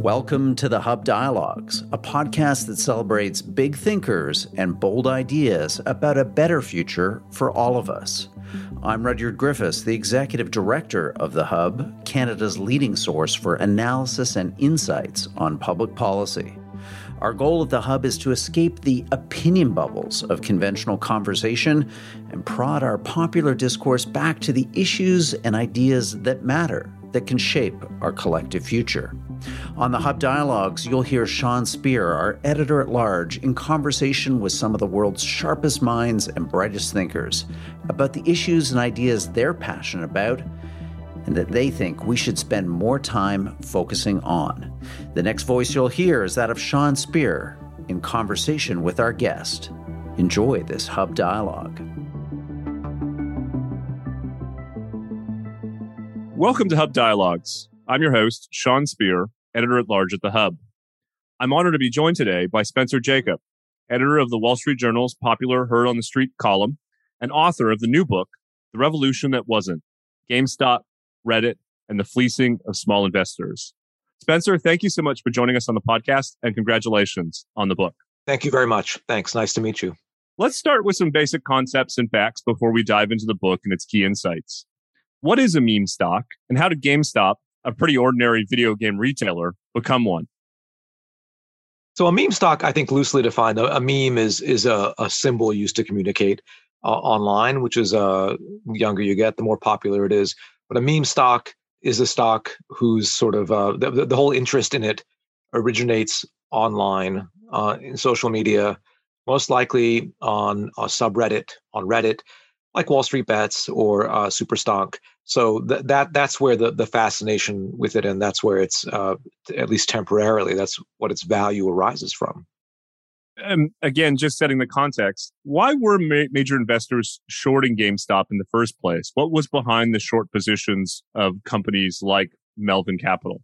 Welcome to the Hub Dialogues, a podcast that celebrates big thinkers and bold ideas about a better future for all of us. I'm Rudyard Griffiths, the Executive Director of the Hub, Canada's leading source for analysis and insights on public policy. Our goal at the Hub is to escape the opinion bubbles of conventional conversation and prod our popular discourse back to the issues and ideas that matter, that can shape our collective future. On the Hub Dialogues, you'll hear Sean Speer, our editor at large, in conversation with some of the world's sharpest minds and brightest thinkers about the issues and ideas they're passionate about and that they think we should spend more time focusing on. The next voice you'll hear is that of Sean Speer in conversation with our guest. Enjoy this Hub Dialogue. Welcome to Hub Dialogues. I'm your host, Sean Speer, editor at large at the Hub. I'm honored to be joined today by Spencer Jakab, editor of the Wall Street Journal's popular Heard on the Street column and author of the new book, The Revolution That Wasn't GameStop, Reddit, and the Fleecing of Small Investors. Spencer, thank you so much for joining us on the podcast and congratulations on the book. Thank you very much. Thanks. Nice to meet you. Let's start with some basic concepts and facts before we dive into the book and its key insights. What is a meme stock and how did GameStop, a pretty ordinary video game retailer, become one? So a meme stock, I think loosely defined, a, meme is is a, a symbol used to communicate uh, online, which is uh, younger you get, the more popular it is. But a meme stock is a stock whose sort of uh, the, the whole interest in it originates online uh, in social media, most likely on a subreddit on Reddit, like Wall Street Bets or uh, Superstonk. So th- that that's where the the fascination with it, and that's where it's uh, at least temporarily, that's what its value arises from. And again, just setting the context, why were ma- major investors shorting GameStop in the first place? What was behind the short positions of companies like Melvin Capital?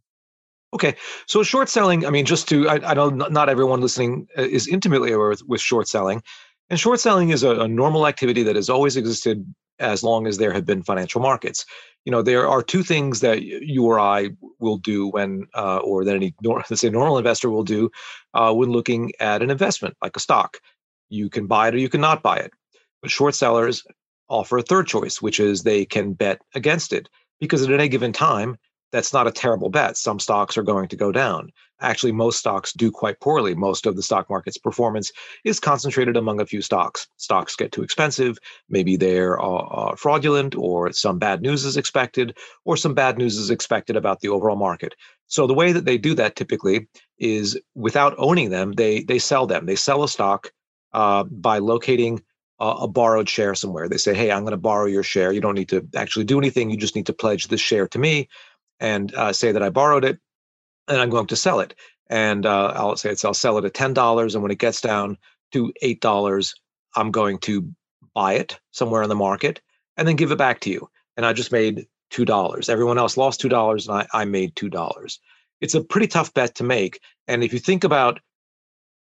Okay, so short selling. I mean, just to I, I know not everyone listening uh, is intimately aware with, with short selling. And short selling is a, a normal activity that has always existed as long as there have been financial markets. You know, there are two things that you or I will do when, uh, or that any let's say normal investor will do uh, when looking at an investment like a stock. You can buy it or you cannot buy it. But short sellers offer a third choice, which is they can bet against it because at any given time, that's not a terrible bet. Some stocks are going to go down. Actually, most stocks do quite poorly. Most of the stock market's performance is concentrated among a few stocks. Stocks get too expensive. Maybe they're uh, uh, fraudulent, or some bad news is expected, or some bad news is expected about the overall market. So the way that they do that typically is without owning them, they they sell them. They sell a stock uh, by locating a borrowed share somewhere. They say, "Hey, I'm going to borrow your share. You don't need to actually do anything. You just need to pledge this share to me." And uh, say that I borrowed it and I'm going to sell it. And uh, I'll say it's I'll sell it at ten dollars, and when it gets down to eight dollars, I'm going to buy it somewhere in the market and then give it back to you. And I just made two dollars. Everyone else lost two dollars, and I, I made two dollars. It's a pretty tough bet to make. And if you think about,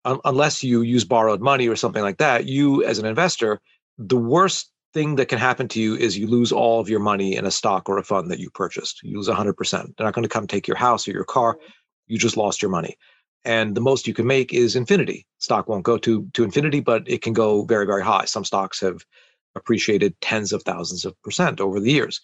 un- unless you use borrowed money or something like that, you as an investor, the worst thing that can happen to you is you lose all of your money in a stock or a fund that you purchased. You lose 100%. They're not going to come take your house or your car. You just lost your money. And the most you can make is infinity. Stock won't go to, to infinity, but it can go very, very high. Some stocks have appreciated tens of thousands of percent over the years.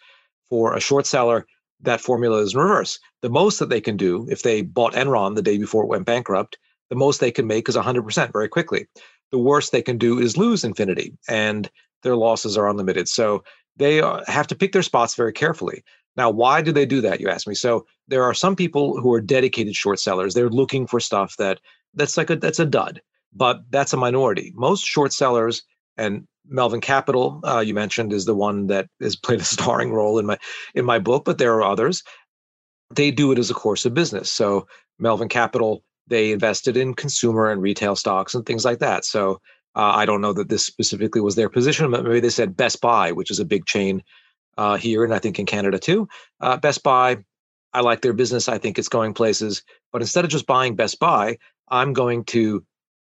For a short seller, that formula is in reverse. The most that they can do, if they bought Enron the day before it went bankrupt, the most they can make is 100% very quickly. The worst they can do is lose infinity. And their losses are unlimited. So they uh, have to pick their spots very carefully. Now, why do they do that? You ask me. So there are some people who are dedicated short sellers. They're looking for stuff that that's like a that's a dud, but that's a minority. Most short sellers and Melvin Capital, uh, you mentioned, is the one that has played a starring role in my in my book, but there are others. They do it as a course of business. So Melvin Capital, they invested in consumer and retail stocks and things like that. So uh, I don't know that this specifically was their position, but maybe they said Best Buy, which is a big chain uh, here and I think in Canada too. Uh, Best Buy, I like their business. I think it's going places. But instead of just buying Best Buy, I'm going to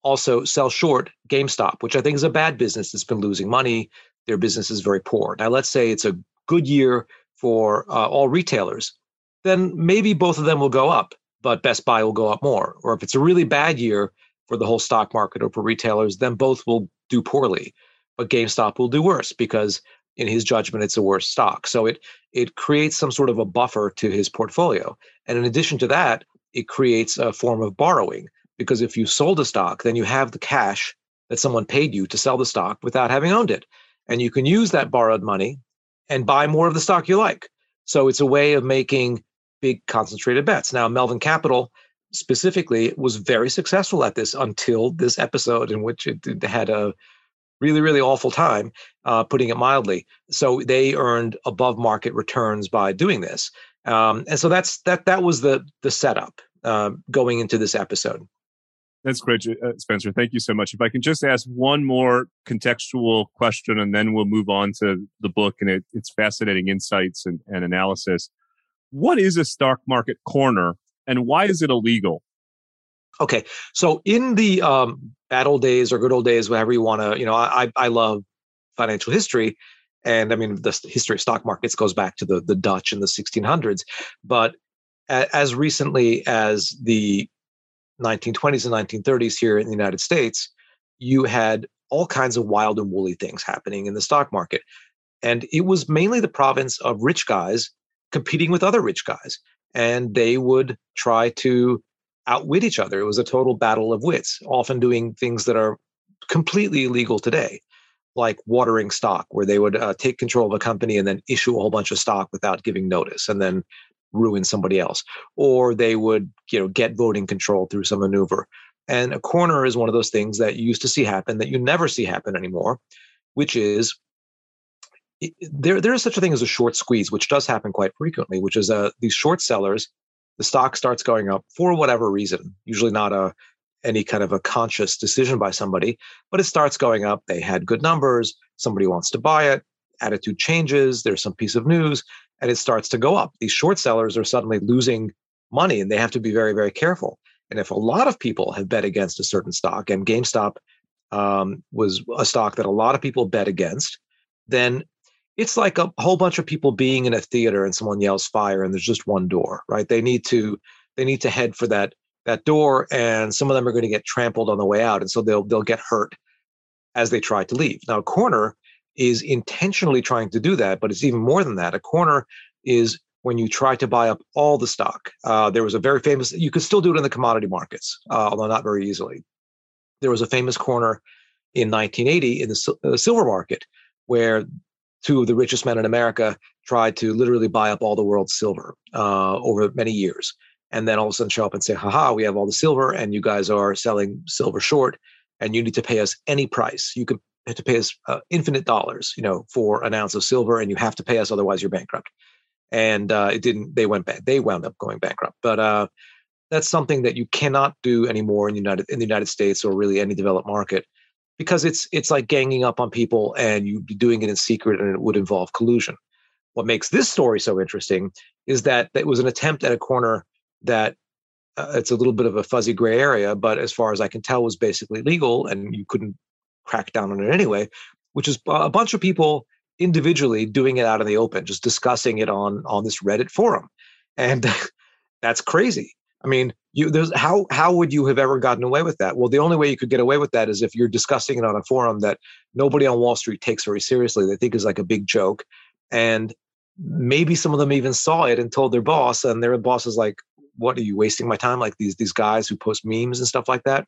also sell short GameStop, which I think is a bad business that's been losing money. Their business is very poor. Now, let's say it's a good year for uh, all retailers, then maybe both of them will go up, but Best Buy will go up more. Or if it's a really bad year for the whole stock market or for retailers, then both will do poorly. But GameStop will do worse because, in his judgment, it's a worse stock. So it it creates some sort of a buffer to his portfolio. And in addition to that, it creates a form of borrowing because if you sold a stock, then you have the cash that someone paid you to sell the stock without having owned it. And you can use that borrowed money and buy more of the stock you like. So it's a way of making big concentrated bets. Now, Melvin Capital specifically was very successful at this until this episode in which it had a really really awful time uh, putting it mildly so they earned above market returns by doing this um, and so that's that that was the the setup uh, going into this episode that's great, uh, Spencer. Thank you so much. If I can just ask one more contextual question, and then we'll move on to the book and it, its fascinating insights and, and analysis. What is a stock market corner, and why is it illegal? Okay, so in the um, bad old days or good old days, whatever you want to, you know, I I love financial history, and I mean the history of stock markets goes back to the the Dutch in the 1600s, but as recently as the 1920s and 1930s here in the United States, you had all kinds of wild and woolly things happening in the stock market. And it was mainly the province of rich guys competing with other rich guys. And they would try to outwit each other. It was a total battle of wits, often doing things that are completely illegal today, like watering stock, where they would uh, take control of a company and then issue a whole bunch of stock without giving notice. And then ruin somebody else, or they would you know get voting control through some maneuver. And a corner is one of those things that you used to see happen that you never see happen anymore, which is there there is such a thing as a short squeeze, which does happen quite frequently, which is uh, these short sellers, the stock starts going up for whatever reason, usually not a any kind of a conscious decision by somebody, but it starts going up. They had good numbers, somebody wants to buy it, attitude changes, there's some piece of news, and it starts to go up. These short sellers are suddenly losing money and they have to be very, very careful. And if a lot of people have bet against a certain stock, and GameStop um, was a stock that a lot of people bet against, then it's like a whole bunch of people being in a theater and someone yells fire and there's just one door, right? They need to they need to head for that that door, and some of them are going to get trampled on the way out, and so they'll they'll get hurt as they try to leave. Now, a corner is intentionally trying to do that, but it's even more than that. A corner is when you try to buy up all the stock. Uh, there was a very famous, you could still do it in the commodity markets, uh, although not very easily. There was a famous corner in 1980 in the, the silver market where two of the richest men in America tried to literally buy up all the world's silver uh, over many years. And then all of a sudden show up and say, haha, we have all the silver and you guys are selling silver short and you need to pay us any price. You could have to pay us uh, infinite dollars, you know, for an ounce of silver, and you have to pay us, otherwise you're bankrupt. And uh, it didn't. They went back. They wound up going bankrupt. But uh, that's something that you cannot do anymore in the United in the United States or really any developed market, because it's it's like ganging up on people, and you'd be doing it in secret, and it would involve collusion. What makes this story so interesting is that it was an attempt at a corner that uh, it's a little bit of a fuzzy gray area, but as far as I can tell, was basically legal, and you couldn't crack down on it anyway, which is a bunch of people individually doing it out in the open, just discussing it on on this Reddit forum, and that's crazy. I mean, you there's how how would you have ever gotten away with that? Well, the only way you could get away with that is if you're discussing it on a forum that nobody on Wall Street takes very seriously. They think is like a big joke, and maybe some of them even saw it and told their boss, and their boss is like, "What are you wasting my time? Like these these guys who post memes and stuff like that."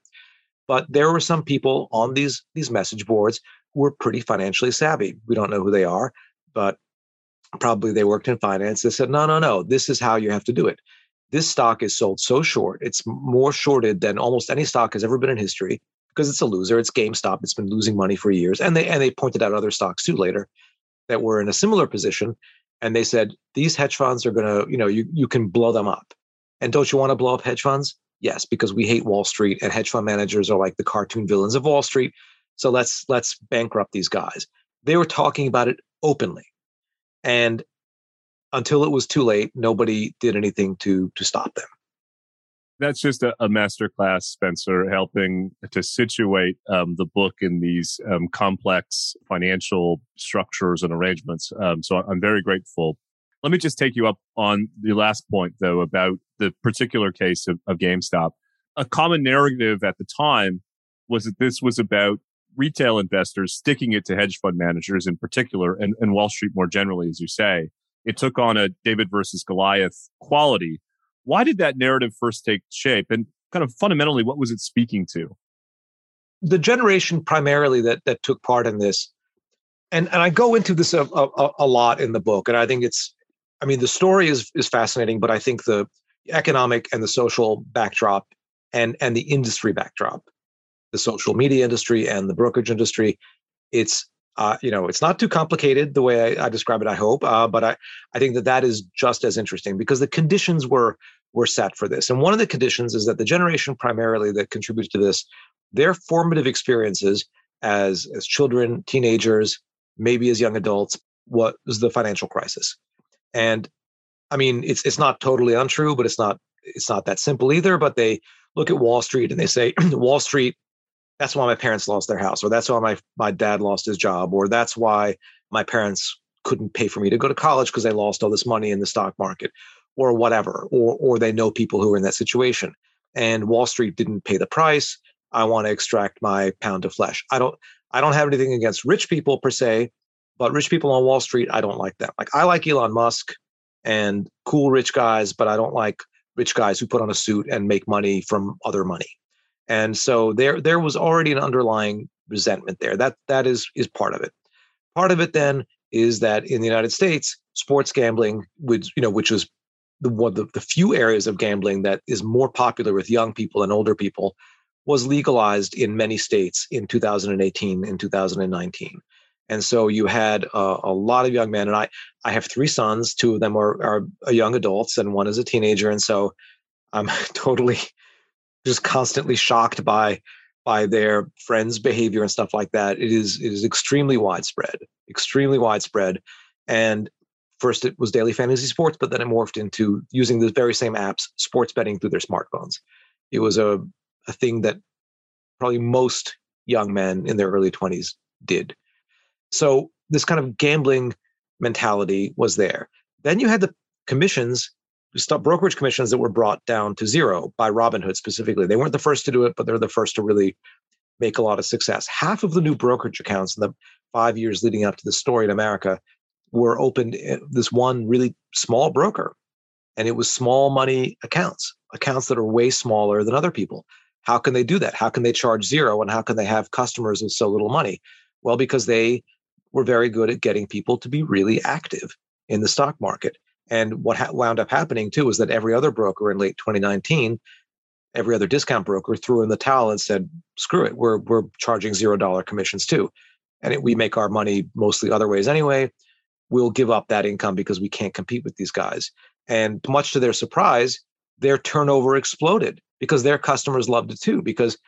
But there were some people on these these message boards who were pretty financially savvy. We don't know who they are, but probably they worked in finance. They said, no, no, no, this is how you have to do it. This stock is sold so short. It's more shorted than almost any stock has ever been in history because it's a loser. It's GameStop. It's been losing money for years. And they and they pointed out other stocks too later that were in a similar position. And they said, these hedge funds are gonna, you know, you, you can blow them up. And don't you want to blow up hedge funds? Yes, because we hate Wall Street and hedge fund managers are like the cartoon villains of Wall Street. So let's let's bankrupt these guys. They were talking about it openly. And until it was too late, nobody did anything to to stop them. That's just a, a masterclass, Spencer, helping to situate um, the book in these um, complex financial structures and arrangements. Um, so I'm very grateful Let me just take you up on the last point, though, about the particular case of, of GameStop. A common narrative at the time was that this was about retail investors sticking it to hedge fund managers in particular and, and Wall Street more generally, as you say. It took on a David versus Goliath quality. Why did that narrative first take shape? And kind of fundamentally, what was it speaking to? The generation primarily that, that took part in this, and, and I go into this a, a, a lot in the book, and I think it's, I mean, the story is, is fascinating, but I think the economic and the social backdrop and, and the industry backdrop the social media industry and the brokerage industry. It's uh, you know it's not too complicated the way I, I describe it. I hope, uh, but I I think that that is just as interesting because the conditions were were set for this. And one of the conditions is that the generation primarily that contributes to this, their formative experiences as as children, teenagers, maybe as young adults, was the financial crisis. And I mean, it's it's not totally untrue, but it's not it's not that simple either. But they look at Wall Street and they say Wall Street that's why my parents lost their house or that's why my my dad lost his job or that's why my parents couldn't pay for me to go to college because they lost all this money in the stock market or whatever or or they know people who are in that situation. And wall street didn't pay the price. I want to extract my pound of flesh. I don't i don't have anything against rich people per se but rich people on wall street i don't like them. Like i like elon musk and cool rich guys but i don't like rich guys who put on a suit and make money from other money and so there there was already an underlying resentment there. That that is is part of it. Part of it then is that in the united states sports gambling which you know which is the one the, the few areas of gambling that is more popular with young people and older people was legalized in many states in 2018 and 2019 and so you had a, a, lot of young men and i i have three sons. Two of them are, are young adults and one is a teenager. And so i'm totally just constantly shocked by by their friends' behavior and stuff like that. It is it is extremely widespread, extremely widespread. And first it was daily fantasy sports, but then it morphed into using the very same apps, sports betting through their smartphones. It was a a thing that probably most young men in their early 20s did. So this kind of gambling mentality was there. Then you had the commissions stock brokerage commissions that were brought down to zero by Robinhood specifically. They weren't the first to do it, but they're the first to really make a lot of success. Half of the new brokerage accounts in the five years leading up to the story in America were opened eh, this one really small broker. And it was small money accounts, accounts that are way smaller than other people. How can they do that? How can they charge zero? And how can they have customers with so little money? Well, because they were very good at getting people to be really active in the stock market. And what ha- wound up happening too was that every other broker in late 2019, every other discount broker threw in the towel and said, "Screw it, we're we're charging zero dollar commissions too, and it, we make our money mostly other ways anyway. We'll give up that income because we can't compete with these guys." And much to their surprise, their turnover exploded because their customers loved it too. Because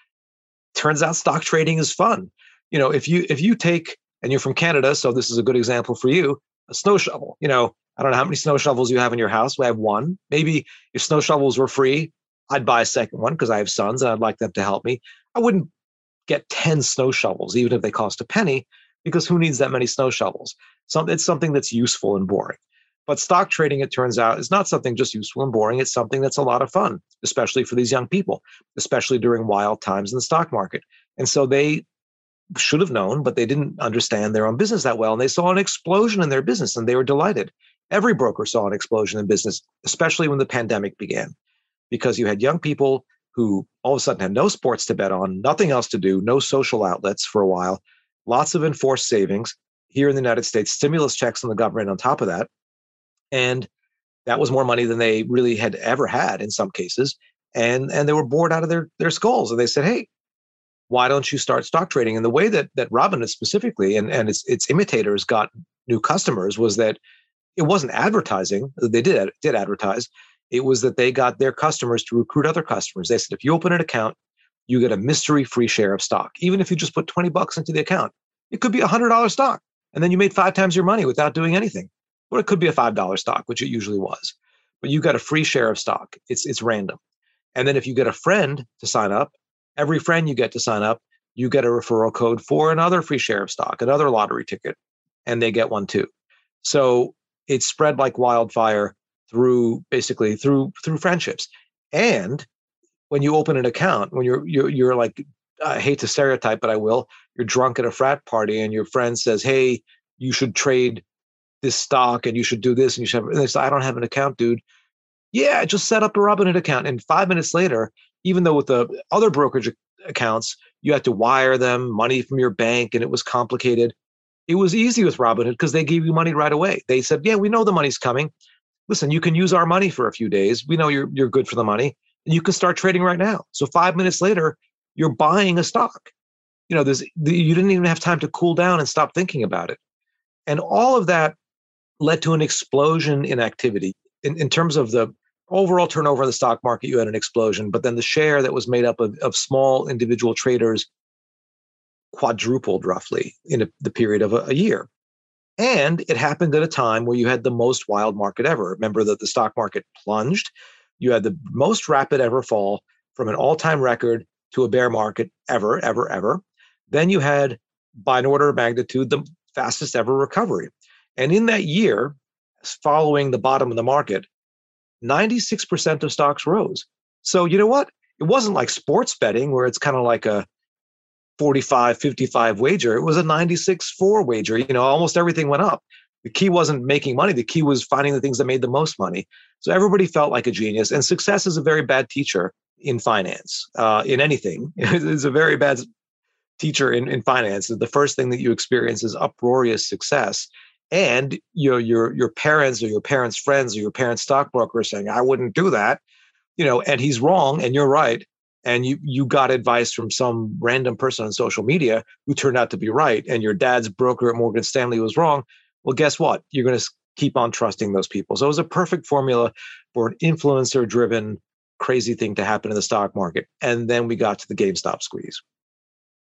turns out stock trading is fun. You know, if you if you take and you're from Canada, so this is a good example for you, a snow shovel. You know, I don't know how many snow shovels you have in your house. We have one. Maybe if snow shovels were free, I'd buy a second one because I have sons and I'd like them to help me. I wouldn't get 10 snow shovels, even if they cost a penny, because who needs that many snow shovels? So it's something that's useful and boring. But stock trading, it turns out, is not something just useful and boring. It's something that's a lot of fun, especially for these young people, especially during wild times in the stock market. And so they should have known, but they didn't understand their own business that well. And they saw an explosion in their business and they were delighted. Every broker saw an explosion in business, especially when the pandemic began, because you had young people who all of a sudden had no sports to bet on, nothing else to do, no social outlets for a while, lots of enforced savings here in the United States, stimulus checks from the government on top of that. And that was more money than they really had ever had in some cases. And, and they were bored out of their, their skulls. And they said, hey, why don't you start stock trading? And the way that that Robinhood specifically and, and its its imitators got new customers was that it wasn't advertising. They did did advertise. It was that they got their customers to recruit other customers. They said, if you open an account, you get a mystery free share of stock, even if you just put 20 bucks into the account. It could be a hundred dollar stock. And then you made five times your money without doing anything. Or it could be a five dollar stock, which it usually was. But you got a free share of stock. It's it's random. And then if you get a friend to sign up, every friend you get to sign up, you get a referral code for another free share of stock, another lottery ticket, and they get one too. So it spread like wildfire through basically through through friendships. And when you open an account, when you're you're you're like I hate to stereotype, but I will. You're drunk at a frat party, and your friend says, "Hey, you should trade this stock, and you should do this, and you should." Have, and they say, "I don't have an account, dude." Yeah, just set up a Robinhood account, and five minutes later, even though with the other brokerage accounts, you had to wire them money from your bank, and it was complicated. It was easy with Robinhood because they gave you money right away. They said, "Yeah, we know the money's coming. Listen, you can use our money for a few days. We know you're you're good for the money." and you can start trading right now. So five minutes later, you're buying a stock. You know, there's you didn't even have time to cool down and stop thinking about it. And all of that led to an explosion in activity. In, in terms of the overall turnover in the stock market, you had an explosion, but then the share that was made up of, of small individual traders quadrupled roughly in a, the period of a, a year. And it happened at a time where you had the most wild market ever. Remember that the stock market plunged you had the most rapid ever fall from an all time record to a bear market ever, ever, ever. Then you had, by an order of magnitude, the fastest ever recovery. And in that year, following the bottom of the market, 96% of stocks rose. So, you know what? It wasn't like sports betting where it's kind of like a 45 55 wager. It was a 96 4 wager. You know, almost everything went up the key wasn't making money the key was finding the things that made the most money so everybody felt like a genius and success is a very bad teacher in finance uh, in anything it's a very bad teacher in, in finance the first thing that you experience is uproarious success and your your your parents or your parents friends or your parents stockbroker saying i wouldn't do that you know and he's wrong and you're right and you you got advice from some random person on social media who turned out to be right and your dad's broker at morgan stanley was wrong well, guess what? You're going to keep on trusting those people. So it was a perfect formula for an influencer driven crazy thing to happen in the stock market. And then we got to the GameStop squeeze.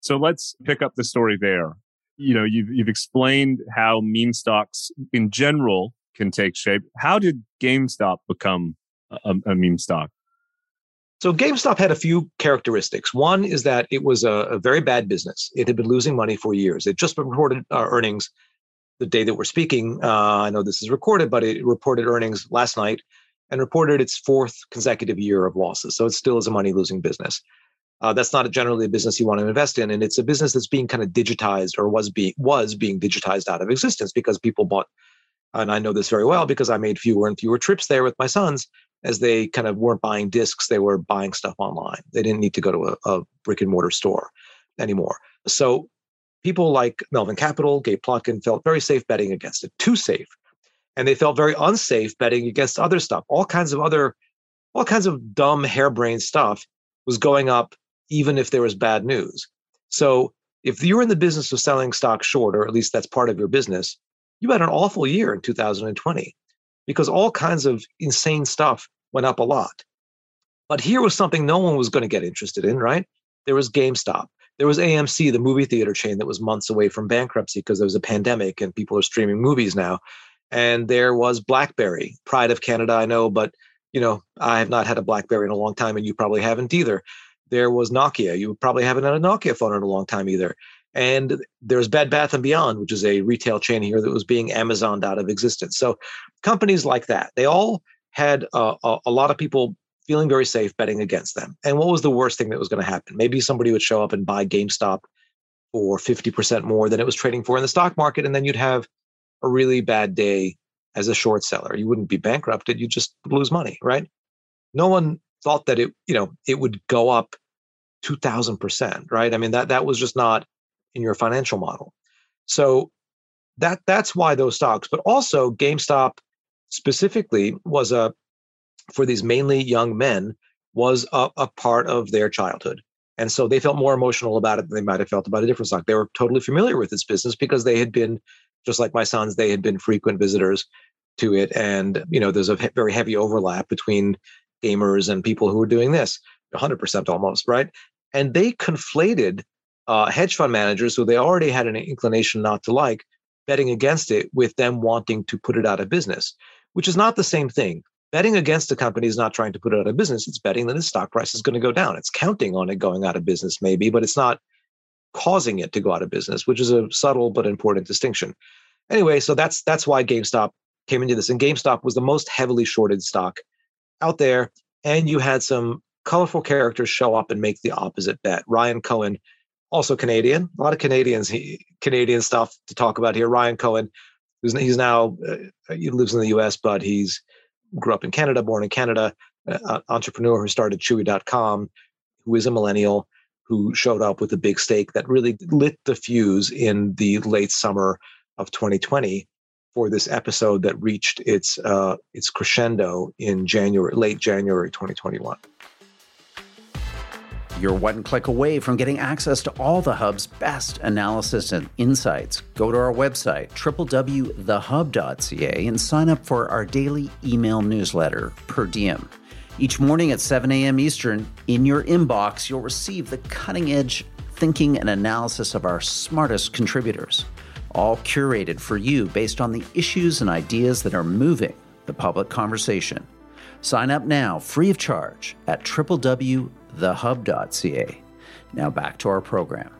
So let's pick up the story there. You know, you've, you've explained how meme stocks in general can take shape. How did GameStop become a, a meme stock? So GameStop had a few characteristics. One is that it was a, a, very bad business. It had been losing money for years. It just reported uh, earnings the day that we're speaking. Uh, I know this is recorded, but it reported earnings last night and reported its fourth consecutive year of losses. So it still is a money losing business. Uh, that's not generally a business you want to invest in, and it's a business that's being kind of digitized or was being was being digitized out of existence because people bought. And I know this very well because I made fewer and fewer trips there with my sons as they kind of weren't buying discs; they were buying stuff online. They didn't need to go to a, a brick and mortar store anymore. So people like Melvin Capital, Gabe Plotkin felt very safe betting against it, too safe. And they felt very unsafe betting against other stuff. All kinds of other, all kinds of dumb, harebrained stuff was going up, even if there was bad news. So if you're in the business of selling stock short, or at least that's part of your business, you had an awful year in 2020 because all kinds of insane stuff went up a lot. But here was something no one was going to get interested in, right? There was GameStop. There was AMC, the movie theater chain that was months away from bankruptcy because there was a pandemic and people are streaming movies now. And there was BlackBerry, pride of Canada, I know, but you know, I have not had a BlackBerry in a long time, and you probably haven't either. There was Nokia. You probably haven't had a Nokia phone in a long time either. And there's Bed Bath and Beyond, which is a retail chain here that was being Amazoned out of existence. So companies like that, they all had uh, a, a lot of people feeling very safe betting against them. And what was the worst thing that was going to happen? Maybe somebody would show up and buy GameStop for 50% more than it was trading for in the stock market. And then you'd have a really bad day as a short seller. You wouldn't be bankrupted, you just lose money, right? No one thought that it, you know, it would go up 2000%, right? I mean, that that was just not in your financial model. So that that's why those stocks, but also GameStop specifically was a for these mainly young men was a, a, part of their childhood. And so they felt more emotional about it than they might have felt about a different stock. They were totally familiar with this business because they had been, just like my sons, they had been frequent visitors to it. And, you know, there's a very heavy overlap between gamers and people who are doing this, 100% almost, right? And they conflated uh, hedge fund managers who they already had an inclination not to like betting against it with them wanting to put it out of business, which is not the same thing betting against a company is not trying to put it out of business. It's betting that its stock price is going to go down. It's counting on it going out of business, maybe, but it's not causing it to go out of business, which is a subtle but important distinction. Anyway, so that's that's why GameStop came into this, and GameStop was the most heavily shorted stock out there. And you had some colorful characters show up and make the opposite bet. Ryan Cohen, also Canadian, a lot of Canadians, he, Canadian stuff to talk about here. Ryan Cohen, who's he's now uh, he lives in the U.S., but he's grew up in Canada, born in Canada, uh, entrepreneur who started Chewy.com, who is a millennial, who showed up with a big stake that really lit the fuse in the late summer of 2020 for this episode that reached its uh, its crescendo in January, late January 2021. You're one click away from getting access to all the Hub's best analysis and insights. Go to our website, www.thehub.ca, and sign up for our daily email newsletter per diem. Each morning at 7 a.m. Eastern, in your inbox, you'll receive the cutting edge thinking and analysis of our smartest contributors, all curated for you based on the issues and ideas that are moving the public conversation. Sign up now, free of charge, at www.thehub.ca. Now back to our program.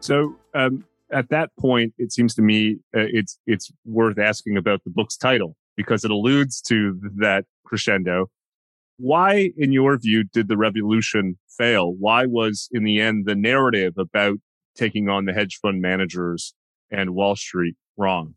So, um, at that point, it seems to me uh, it's it's worth asking about the book's title because it alludes to that crescendo. Why, in your view, did the revolution fail? Why was, in the end, the narrative about taking on the hedge fund managers and Wall Street wrong?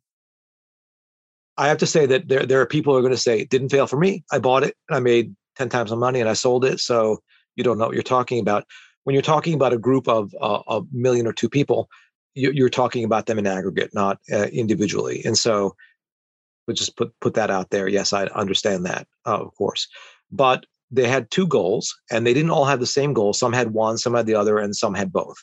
I have to say that there, there are people who are going to say it didn't fail for me. I bought it and I made 10 times the money and I sold it. So you don't know what you're talking about. When you're talking about a group of uh, a million or two people, you, are talking about them in aggregate, not uh, individually. And so but just put put that out there. Yes, I understand that, uh, of course, but they had two goals, and they didn't all have the same goal. Some had one, some had the other, and some had both,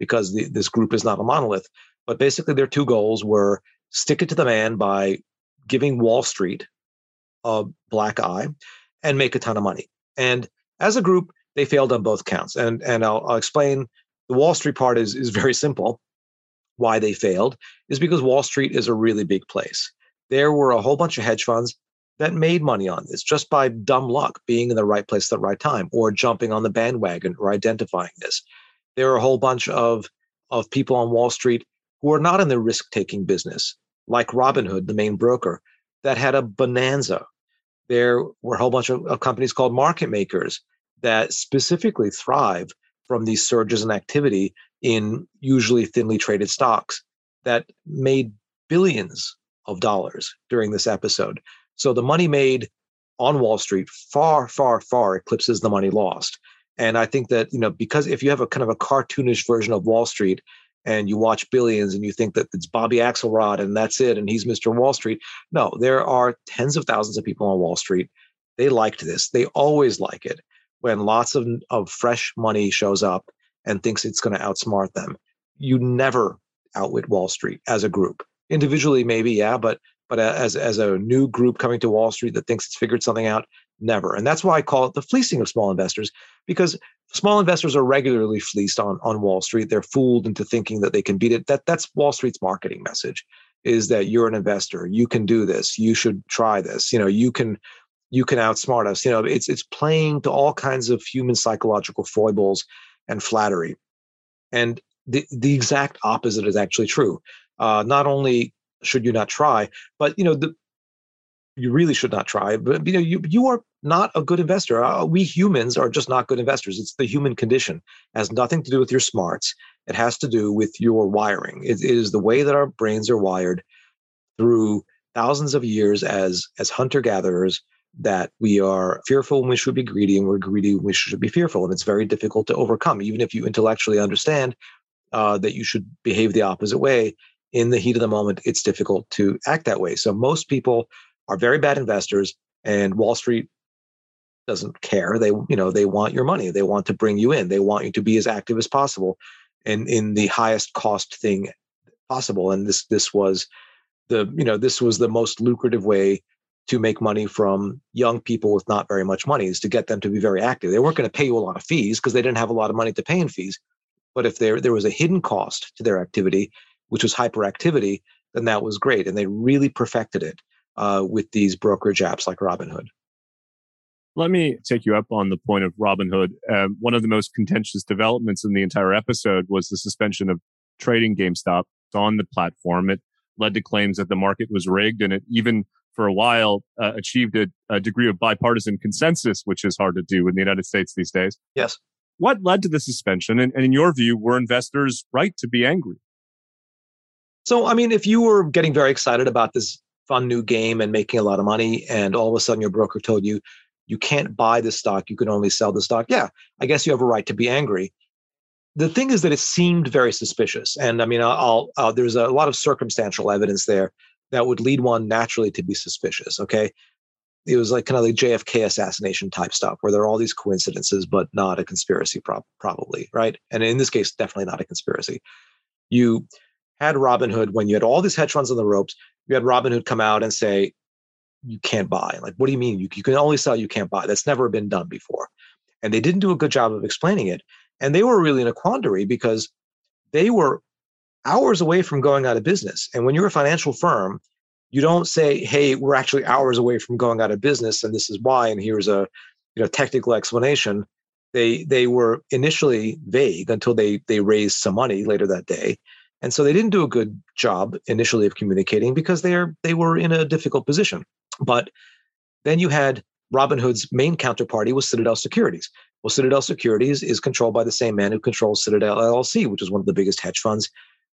because the, this group is not a monolith. But basically, their two goals were stick it to the man by giving Wall Street a black eye and make a ton of money. And as a group, they failed on both counts. And and I'll, I'll explain. The Wall Street part is is very simple. Why they failed is because Wall Street is a really big place there were a whole bunch of hedge funds that made money on this just by dumb luck, being in the right place at the right time, or jumping on the bandwagon or identifying this. There are a whole bunch of, of people on Wall Street who are not in the risk taking business, like Robinhood, the main broker, that had a bonanza. There were a whole bunch of, of companies called market makers that specifically thrive from these surges in activity in usually thinly traded stocks that made billions of dollars during this episode. So the money made on Wall Street far, far, far eclipses the money lost. And I think that, you know, because if you have a kind of a cartoonish version of Wall Street and you watch Billions and you think that it's Bobby Axelrod and that's it and he's Mr. Wall Street, no, there are tens of thousands of people on Wall Street. They liked this. They always like it when lots of, of fresh money shows up and thinks it's going to outsmart them. You never outwit Wall Street as a group individually maybe yeah but but uh, as as a new group coming to wall street that thinks it's figured something out never and that's why i call it the fleecing of small investors because small investors are regularly fleeced on on wall street. They're fooled into thinking that they can beat it. That that's wall street's marketing message is that you're an investor you can do this you should try this you know you can you can outsmart us you know it's it's playing to all kinds of human psychological foibles and flattery. And the the exact opposite is actually true. Uh, not only should you not try, but you know the you really should not try. But you know you you are not a good investor. Uh, we humans are just not good investors. It's the human condition. It has nothing to do with your smarts. It has to do with your wiring. it, it is the way that our brains are wired through thousands of years as as hunter gatherers that we are fearful when we should be greedy and we're greedy when we should be fearful and it's very difficult to overcome even if you intellectually understand uh, that you should behave the opposite way in the heat of the moment, it's difficult to act that way. So most people are very bad investors, and Wall Street doesn't care. They, you know, they want your money. They want to bring you in. They want you to be as active as possible, and in the highest cost thing possible. And this, this was the, you know, this was the most lucrative way to make money from young people with not very much money is to get them to be very active. They weren't going to pay you a lot of fees because they didn't have a lot of money to pay in fees. But if there there was a hidden cost to their activity, which was hyperactivity, then that was great. And they really perfected it uh, with these brokerage apps like Robinhood. Let me take you up on the point of Robinhood. Um, one of the most contentious developments in the entire episode was the suspension of trading GameStop on the platform. It led to claims that the market was rigged. And it even for a while uh, achieved a, a degree of bipartisan consensus, which is hard to do in the United States these days. Yes. What led to the suspension? And, and in your view, were investors right to be angry? So, I mean, if you were getting very excited about this fun new game and making a lot of money, and all of a sudden your broker told you you can't buy the stock, you can only sell the stock, yeah, I guess you have a right to be angry. The thing is that it seemed very suspicious. And I mean, I'll, I'll there's a lot of circumstantial evidence there that would lead one naturally to be suspicious. Okay. It was like kind of like JFK assassination type stuff where there are all these coincidences, but not a conspiracy, prob- probably. Right. And in this case, definitely not a conspiracy. You had Robinhood when you had all these hedge funds on the ropes. You had Robinhood come out and say, you can't buy. Like, what do you mean? You, you can only sell, you can't buy. That's never been done before. And they didn't do a good job of explaining it. And they were really in a quandary because they were hours away from going out of business. And when you're a financial firm, you don't say, "Hey, we're actually hours away from going out of business, and this is why." And here's a you know technical explanation. They they were initially vague until they they raised some money later that day, and so they didn't do a good job initially of communicating because they're they were in a difficult position. But then you had Robinhood's main counterparty was Citadel Securities. Well, Citadel Securities is controlled by the same man who controls Citadel LLC, which is one of the biggest hedge funds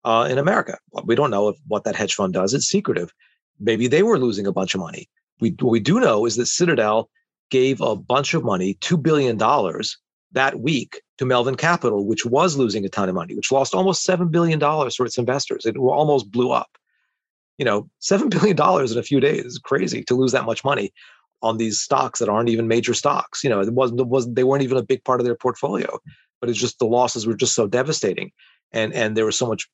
uh, in America. We don't know if, what that hedge fund does. It's secretive. Maybe they were losing a bunch of money. We, what we do know is that Citadel gave a bunch of money, $2 billion that week to Melvin Capital, which was losing a ton of money, which lost almost $7 billion for its investors. It almost blew up. You know, $7 billion in a few days is crazy to lose that much money on these stocks that aren't even major stocks. You know, it wasn't, it wasn't they weren't even a big part of their portfolio, but it's just the losses were just so devastating. And, and there was so much,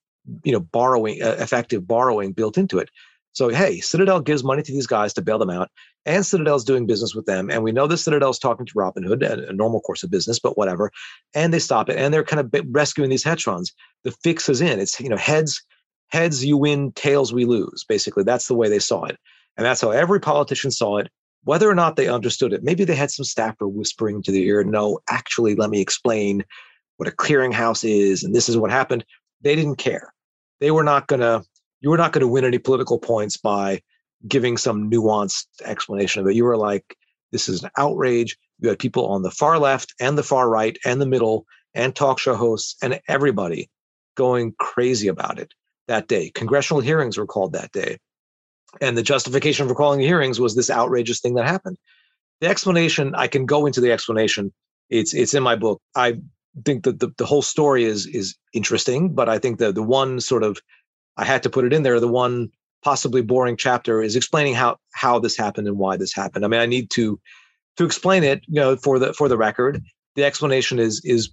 you know, borrowing, uh, effective borrowing built into it. So, hey, Citadel gives money to these guys to bail them out, and Citadel's doing business with them. And we know that Citadel's talking to Robinhood, a, a normal course of business, but whatever. And they stop it, and they're kind of rescuing these hedge funds. The fix is in. It's you know heads, heads you win, tails we lose. Basically, that's the way they saw it, and that's how every politician saw it. Whether or not they understood it, maybe they had some staffer whispering to their ear, "No, actually, let me explain what a clearinghouse is, and this is what happened." They didn't care. They were not going to you were not going to win any political points by giving some nuanced explanation of it. You were like, this is an outrage. You had people on the far left and the far right and the middle and talk show hosts and everybody going crazy about it that day. Congressional hearings were called that day. And the justification for calling the hearings was this outrageous thing that happened. The explanation, I can go into the explanation. It's it's in my book. I think that the, the whole story is is interesting, but I think that the one sort of I had to put it in there. The one possibly boring chapter is explaining how how this happened and why this happened. I mean, I need to to explain it, you know, for the for the record. The explanation is is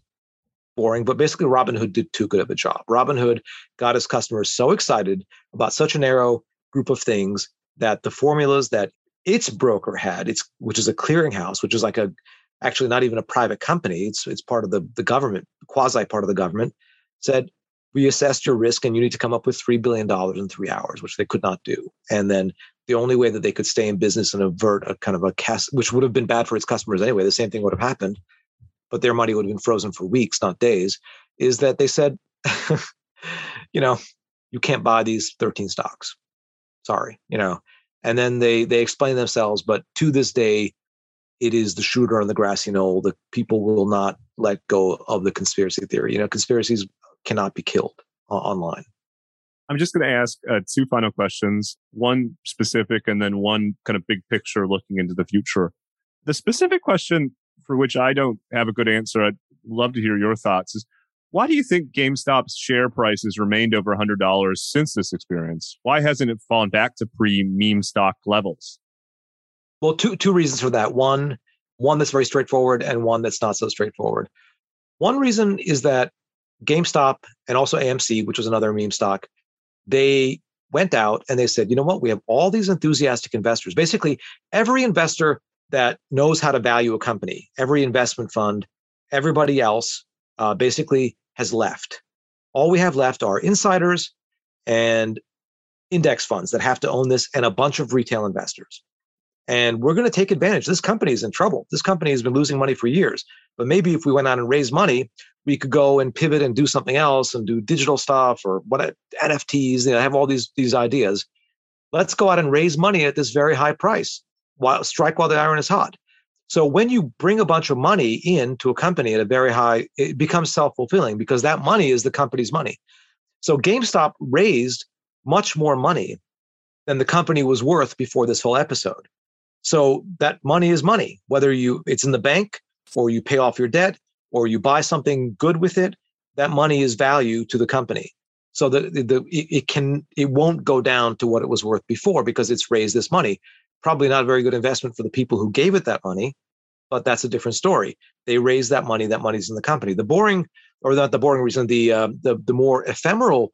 boring, but basically Robinhood did too good of a job. Robinhood got his customers so excited about such a narrow group of things that the formulas that its broker had, its which is a clearinghouse, which is like a actually not even a private company, it's it's part of the the government, quasi part of the government, said we assessed your risk and you need to come up with $3 billion in three hours, which they could not do. And then the only way that they could stay in business and avert a kind of a cast, which would have been bad for its customers anyway, the same thing would have happened, but their money would have been frozen for weeks, not days, is that they said, you know, you can't buy these 13 stocks. Sorry, you know. And then they they explain themselves, but to this day, it is the shooter on the grassy knoll. The people will not let go of the conspiracy theory. You know, conspiracies cannot be killed uh, online. I'm just going to ask uh, two final questions, one specific and then one kind of big picture looking into the future. The specific question for which I don't have a good answer, I'd love to hear your thoughts is why do you think GameStop's share price has remained over $100 since this experience? Why hasn't it fallen back to pre meme stock levels? Well, two, two reasons for that. One, one that's very straightforward and one that's not so straightforward. One reason is that GameStop and also AMC, which was another meme stock, they went out and they said, you know what? We have all these enthusiastic investors. Basically, every investor that knows how to value a company, every investment fund, everybody else uh, basically has left. All we have left are insiders and index funds that have to own this and a bunch of retail investors. And we're going to take advantage. This company is in trouble. This company has been losing money for years. But maybe if we went out and raised money, we could go and pivot and do something else and do digital stuff or what NFTs. You know, have all these these ideas. Let's go out and raise money at this very high price. While strike while the iron is hot. So when you bring a bunch of money into a company at a very high, it becomes self-fulfilling because that money is the company's money. So GameStop raised much more money than the company was worth before this whole episode. So that money is money, whether you it's in the bank or you pay off your debt or you buy something good with it, that money is value to the company. So the, the, it can it won't go down to what it was worth before because it's raised this money. Probably not a very good investment for the people who gave it that money, but that's a different story. They raise that money, that money's in the company. The boring, or not the boring reason, the uh, the the more ephemeral,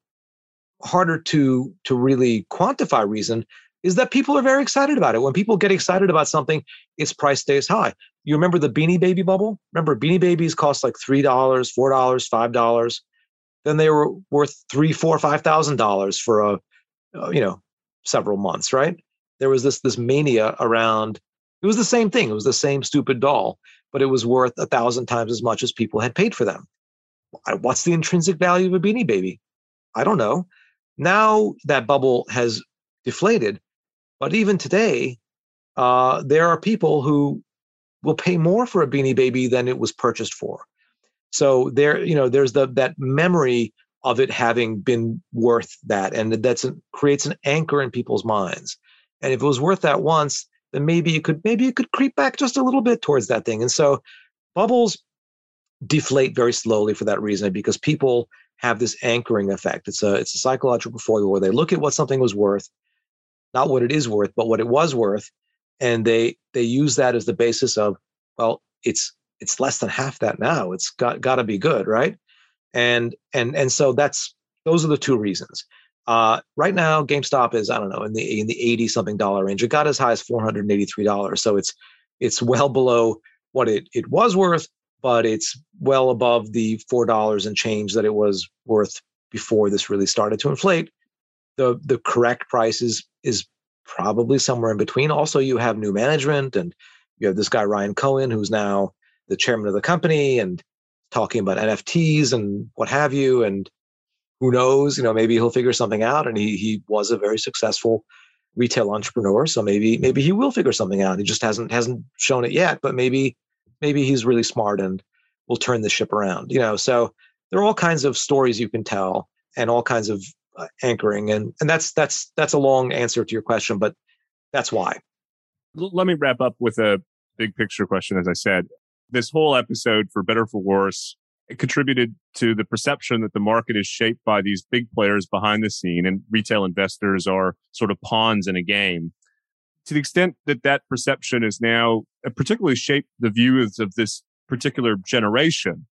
harder to to really quantify reason is that people are very excited about it. When people get excited about something, its price stays high. You remember the Beanie Baby bubble? Remember, Beanie Babies cost like three dollars, four dollars, five dollars. Then they were worth three, four, five thousand dollars for a, you know, several months. Right? There was this this mania around it was the same thing. It was the same stupid doll, but it was worth a thousand times as much as people had paid for them. What's the intrinsic value of a beanie baby? I don't know. Now that bubble has deflated, but even today, uh, there are people who will pay more for a beanie baby than it was purchased for. So there, you know, there's the that memory of it having been worth that, and that's a, creates an anchor in people's minds. And if it was worth that once, then maybe you could maybe you could creep back just a little bit towards that thing. And so bubbles deflate very slowly for that reason because people have this anchoring effect. It's a it's a psychological formula where they look at what something was worth, not what it is worth, but what it was worth, and they they use that as the basis of well, it's it's less than half that now. It's got got to be good, right? And and and so that's those are the two reasons. Uh, right now, GameStop is I don't know in the in the eighty something dollar range. It got as high as four hundred eighty three dollars, so it's it's well below what it it was worth, but it's well above the four dollars and change that it was worth before this really started to inflate. The The correct price is is probably somewhere in between. Also, you have new management, and you have this guy Ryan Cohen, who's now the chairman of the company, and talking about NFTs and what have you, and who knows? You know, maybe he'll figure something out. And he he was a very successful retail entrepreneur, so maybe maybe he will figure something out. He just hasn't hasn't shown it yet, but maybe maybe he's really smart and will turn the ship around. You know, so there are all kinds of stories you can tell and all kinds of uh, anchoring, and and that's that's that's a long answer to your question, but that's why. Let me wrap up with a big picture question. As I said, this whole episode, for better for worse, contributed to the perception that the market is shaped by these big players behind the scene and retail investors are sort of pawns in a game. To the extent that that perception is now uh, particularly shaped the views of this particular generation,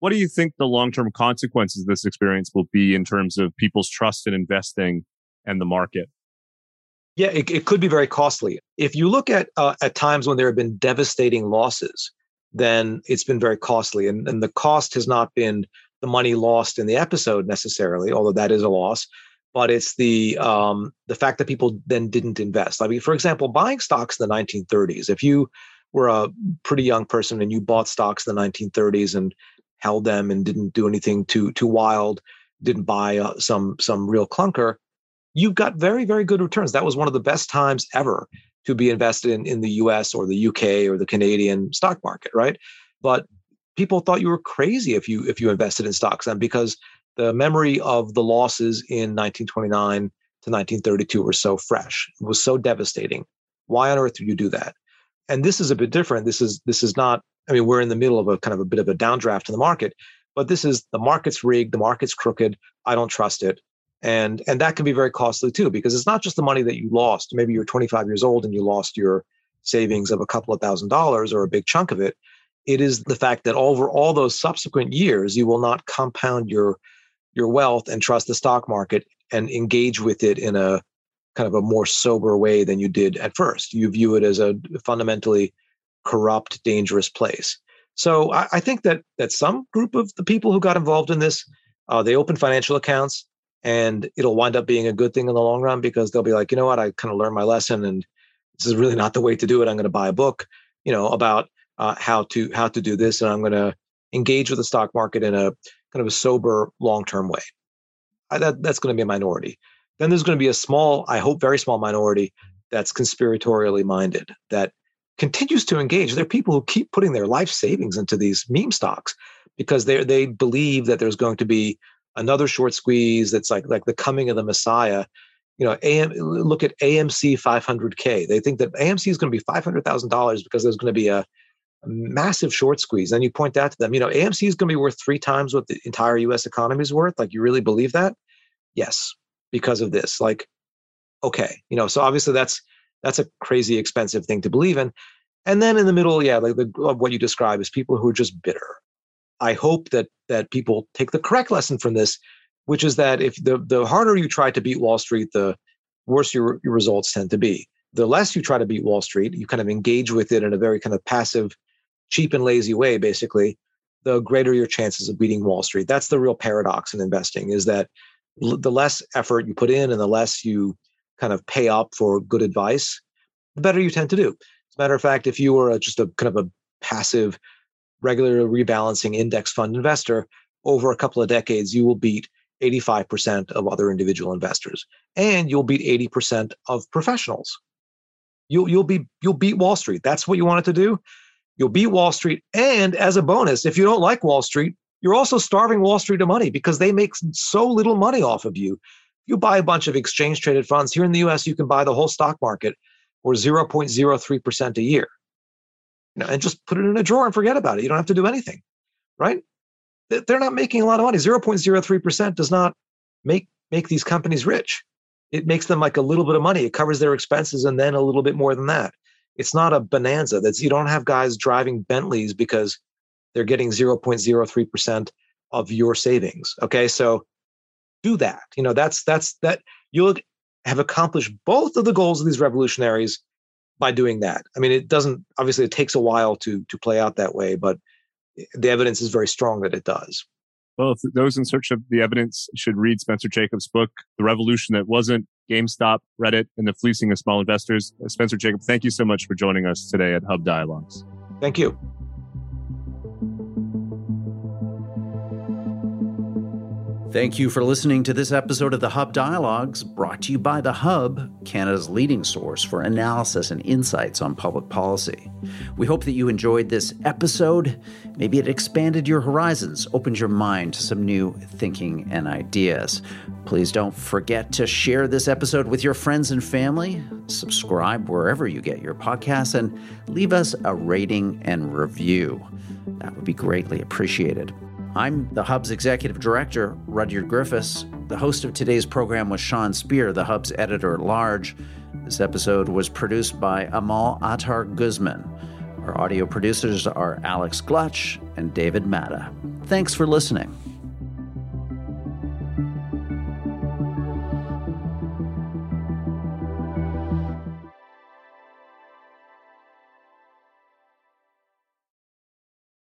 what do you think the long-term consequences of this experience will be in terms of people's trust in investing and the market? Yeah, it, it could be very costly. If you look at uh, at times when there have been devastating losses, then it's been very costly. And, and the cost has not been the money lost in the episode necessarily, although that is a loss, but it's the um, the fact that people then didn't invest. I mean, for example, buying stocks in the 1930s. If you were a pretty young person and you bought stocks in the 1930s and held them and didn't do anything too too wild, didn't buy uh, some some real clunker, you got very very good returns. That was one of the best times ever to be invested in, in the US or the UK or the Canadian stock market, right? But people thought you were crazy if you if you invested in stocks then because the memory of the losses in 1929 to 1932 were so fresh. It was so devastating. Why on earth did you do that? And this is a bit different. This is this is not. I mean, we're in the middle of a kind of a bit of a downdraft in the market, but this is the market's rigged. The market's crooked. I don't trust it and and that can be very costly too because it's not just the money that you lost maybe you're 25 years old and you lost your savings of a couple of thousand dollars or a big chunk of it it is the fact that over all those subsequent years you will not compound your your wealth and trust the stock market and engage with it in a kind of a more sober way than you did at first you view it as a fundamentally corrupt dangerous place so i, I think that that some group of the people who got involved in this uh, they opened financial accounts and it'll wind up being a good thing in the long run because they'll be like, you know what, I kind of learned my lesson and this is really not the way to do it. I'm going to buy a book, you know, about uh, how to how to do this, and I'm going to engage with the stock market in a kind of a sober, long term way. I, that that's going to be a minority. Then there's going to be a small, I hope, very small minority that's conspiratorially minded that continues to engage. There are people who keep putting their life savings into these meme stocks because they they believe that there's going to be another short squeeze that's like like the coming of the Messiah. You know, AM, look at AMC 500K. They think that AMC is going to be $500,000 because there's going to be a, a massive short squeeze. And you point that to them, you know, AMC is going to be worth three times what the entire US economy is worth. Like, you really believe that? Yes, because of this. Like, okay, you know, so obviously that's that's a crazy expensive thing to believe in. And then in the middle, yeah, like the, uh, what you describe is people who are just bitter. I hope that that people take the correct lesson from this, which is that if the the harder you try to beat Wall Street, the worse your, your results tend to be. The less you try to beat Wall Street, you kind of engage with it in a very kind of passive, cheap and lazy way, basically, the greater your chances of beating Wall Street. That's the real paradox in investing is that the less effort you put in and the less you kind of pay up for good advice, the better you tend to do. As a matter of fact, if you were a, just a kind of a passive, regular rebalancing index fund investor over a couple of decades, you will beat 85% of other individual investors, and you'll beat 80% of professionals. You'll you'll be you'll beat Wall Street. That's what you wanted to do. You'll beat Wall Street, and as a bonus, if you don't like Wall Street, you're also starving Wall Street of money because they make so little money off of you. You buy a bunch of exchange traded funds here in the US, you can buy the whole stock market for 0.03% a year. You know, and just put it in a drawer and forget about it. You don't have to do anything, right? They're not making a lot of money. 0.03% does not make make these companies rich. It makes them like a little bit of money. It covers their expenses and then a little bit more than that. It's not a bonanza. That's you don't have guys driving Bentleys because they're getting 0.03% of your savings. Okay. So do that. You know, that's, that's, that you'll have accomplished both of the goals of these revolutionaries by doing that. I mean, it doesn't, obviously, it takes a while to, to play out that way, but the evidence is very strong that it does. Well, those in search of the evidence should read Spencer Jakab's book, The Revolution That Wasn't GameStop, Reddit, and the Fleecing of Small Investors. Spencer Jakab, thank you so much for joining us today at Hub Dialogues. Thank you. Thank you for listening to this episode of the Hub Dialogues, brought to you by The Hub, Canada's leading source for analysis and insights on public policy. We hope that you enjoyed this episode. Maybe it expanded your horizons, opened your mind to some new thinking and ideas. Please don't forget to share this episode with your friends and family, subscribe wherever you get your podcasts, and leave us a rating and review. That would be greatly appreciated. I'm the Hub's executive director, Rudyard Griffiths. The host of today's program was Sean Speer, the Hub's editor at large. This episode was produced by Amal Attar Guzman. Our audio producers are Alex Glutch and David Matta. Thanks for listening.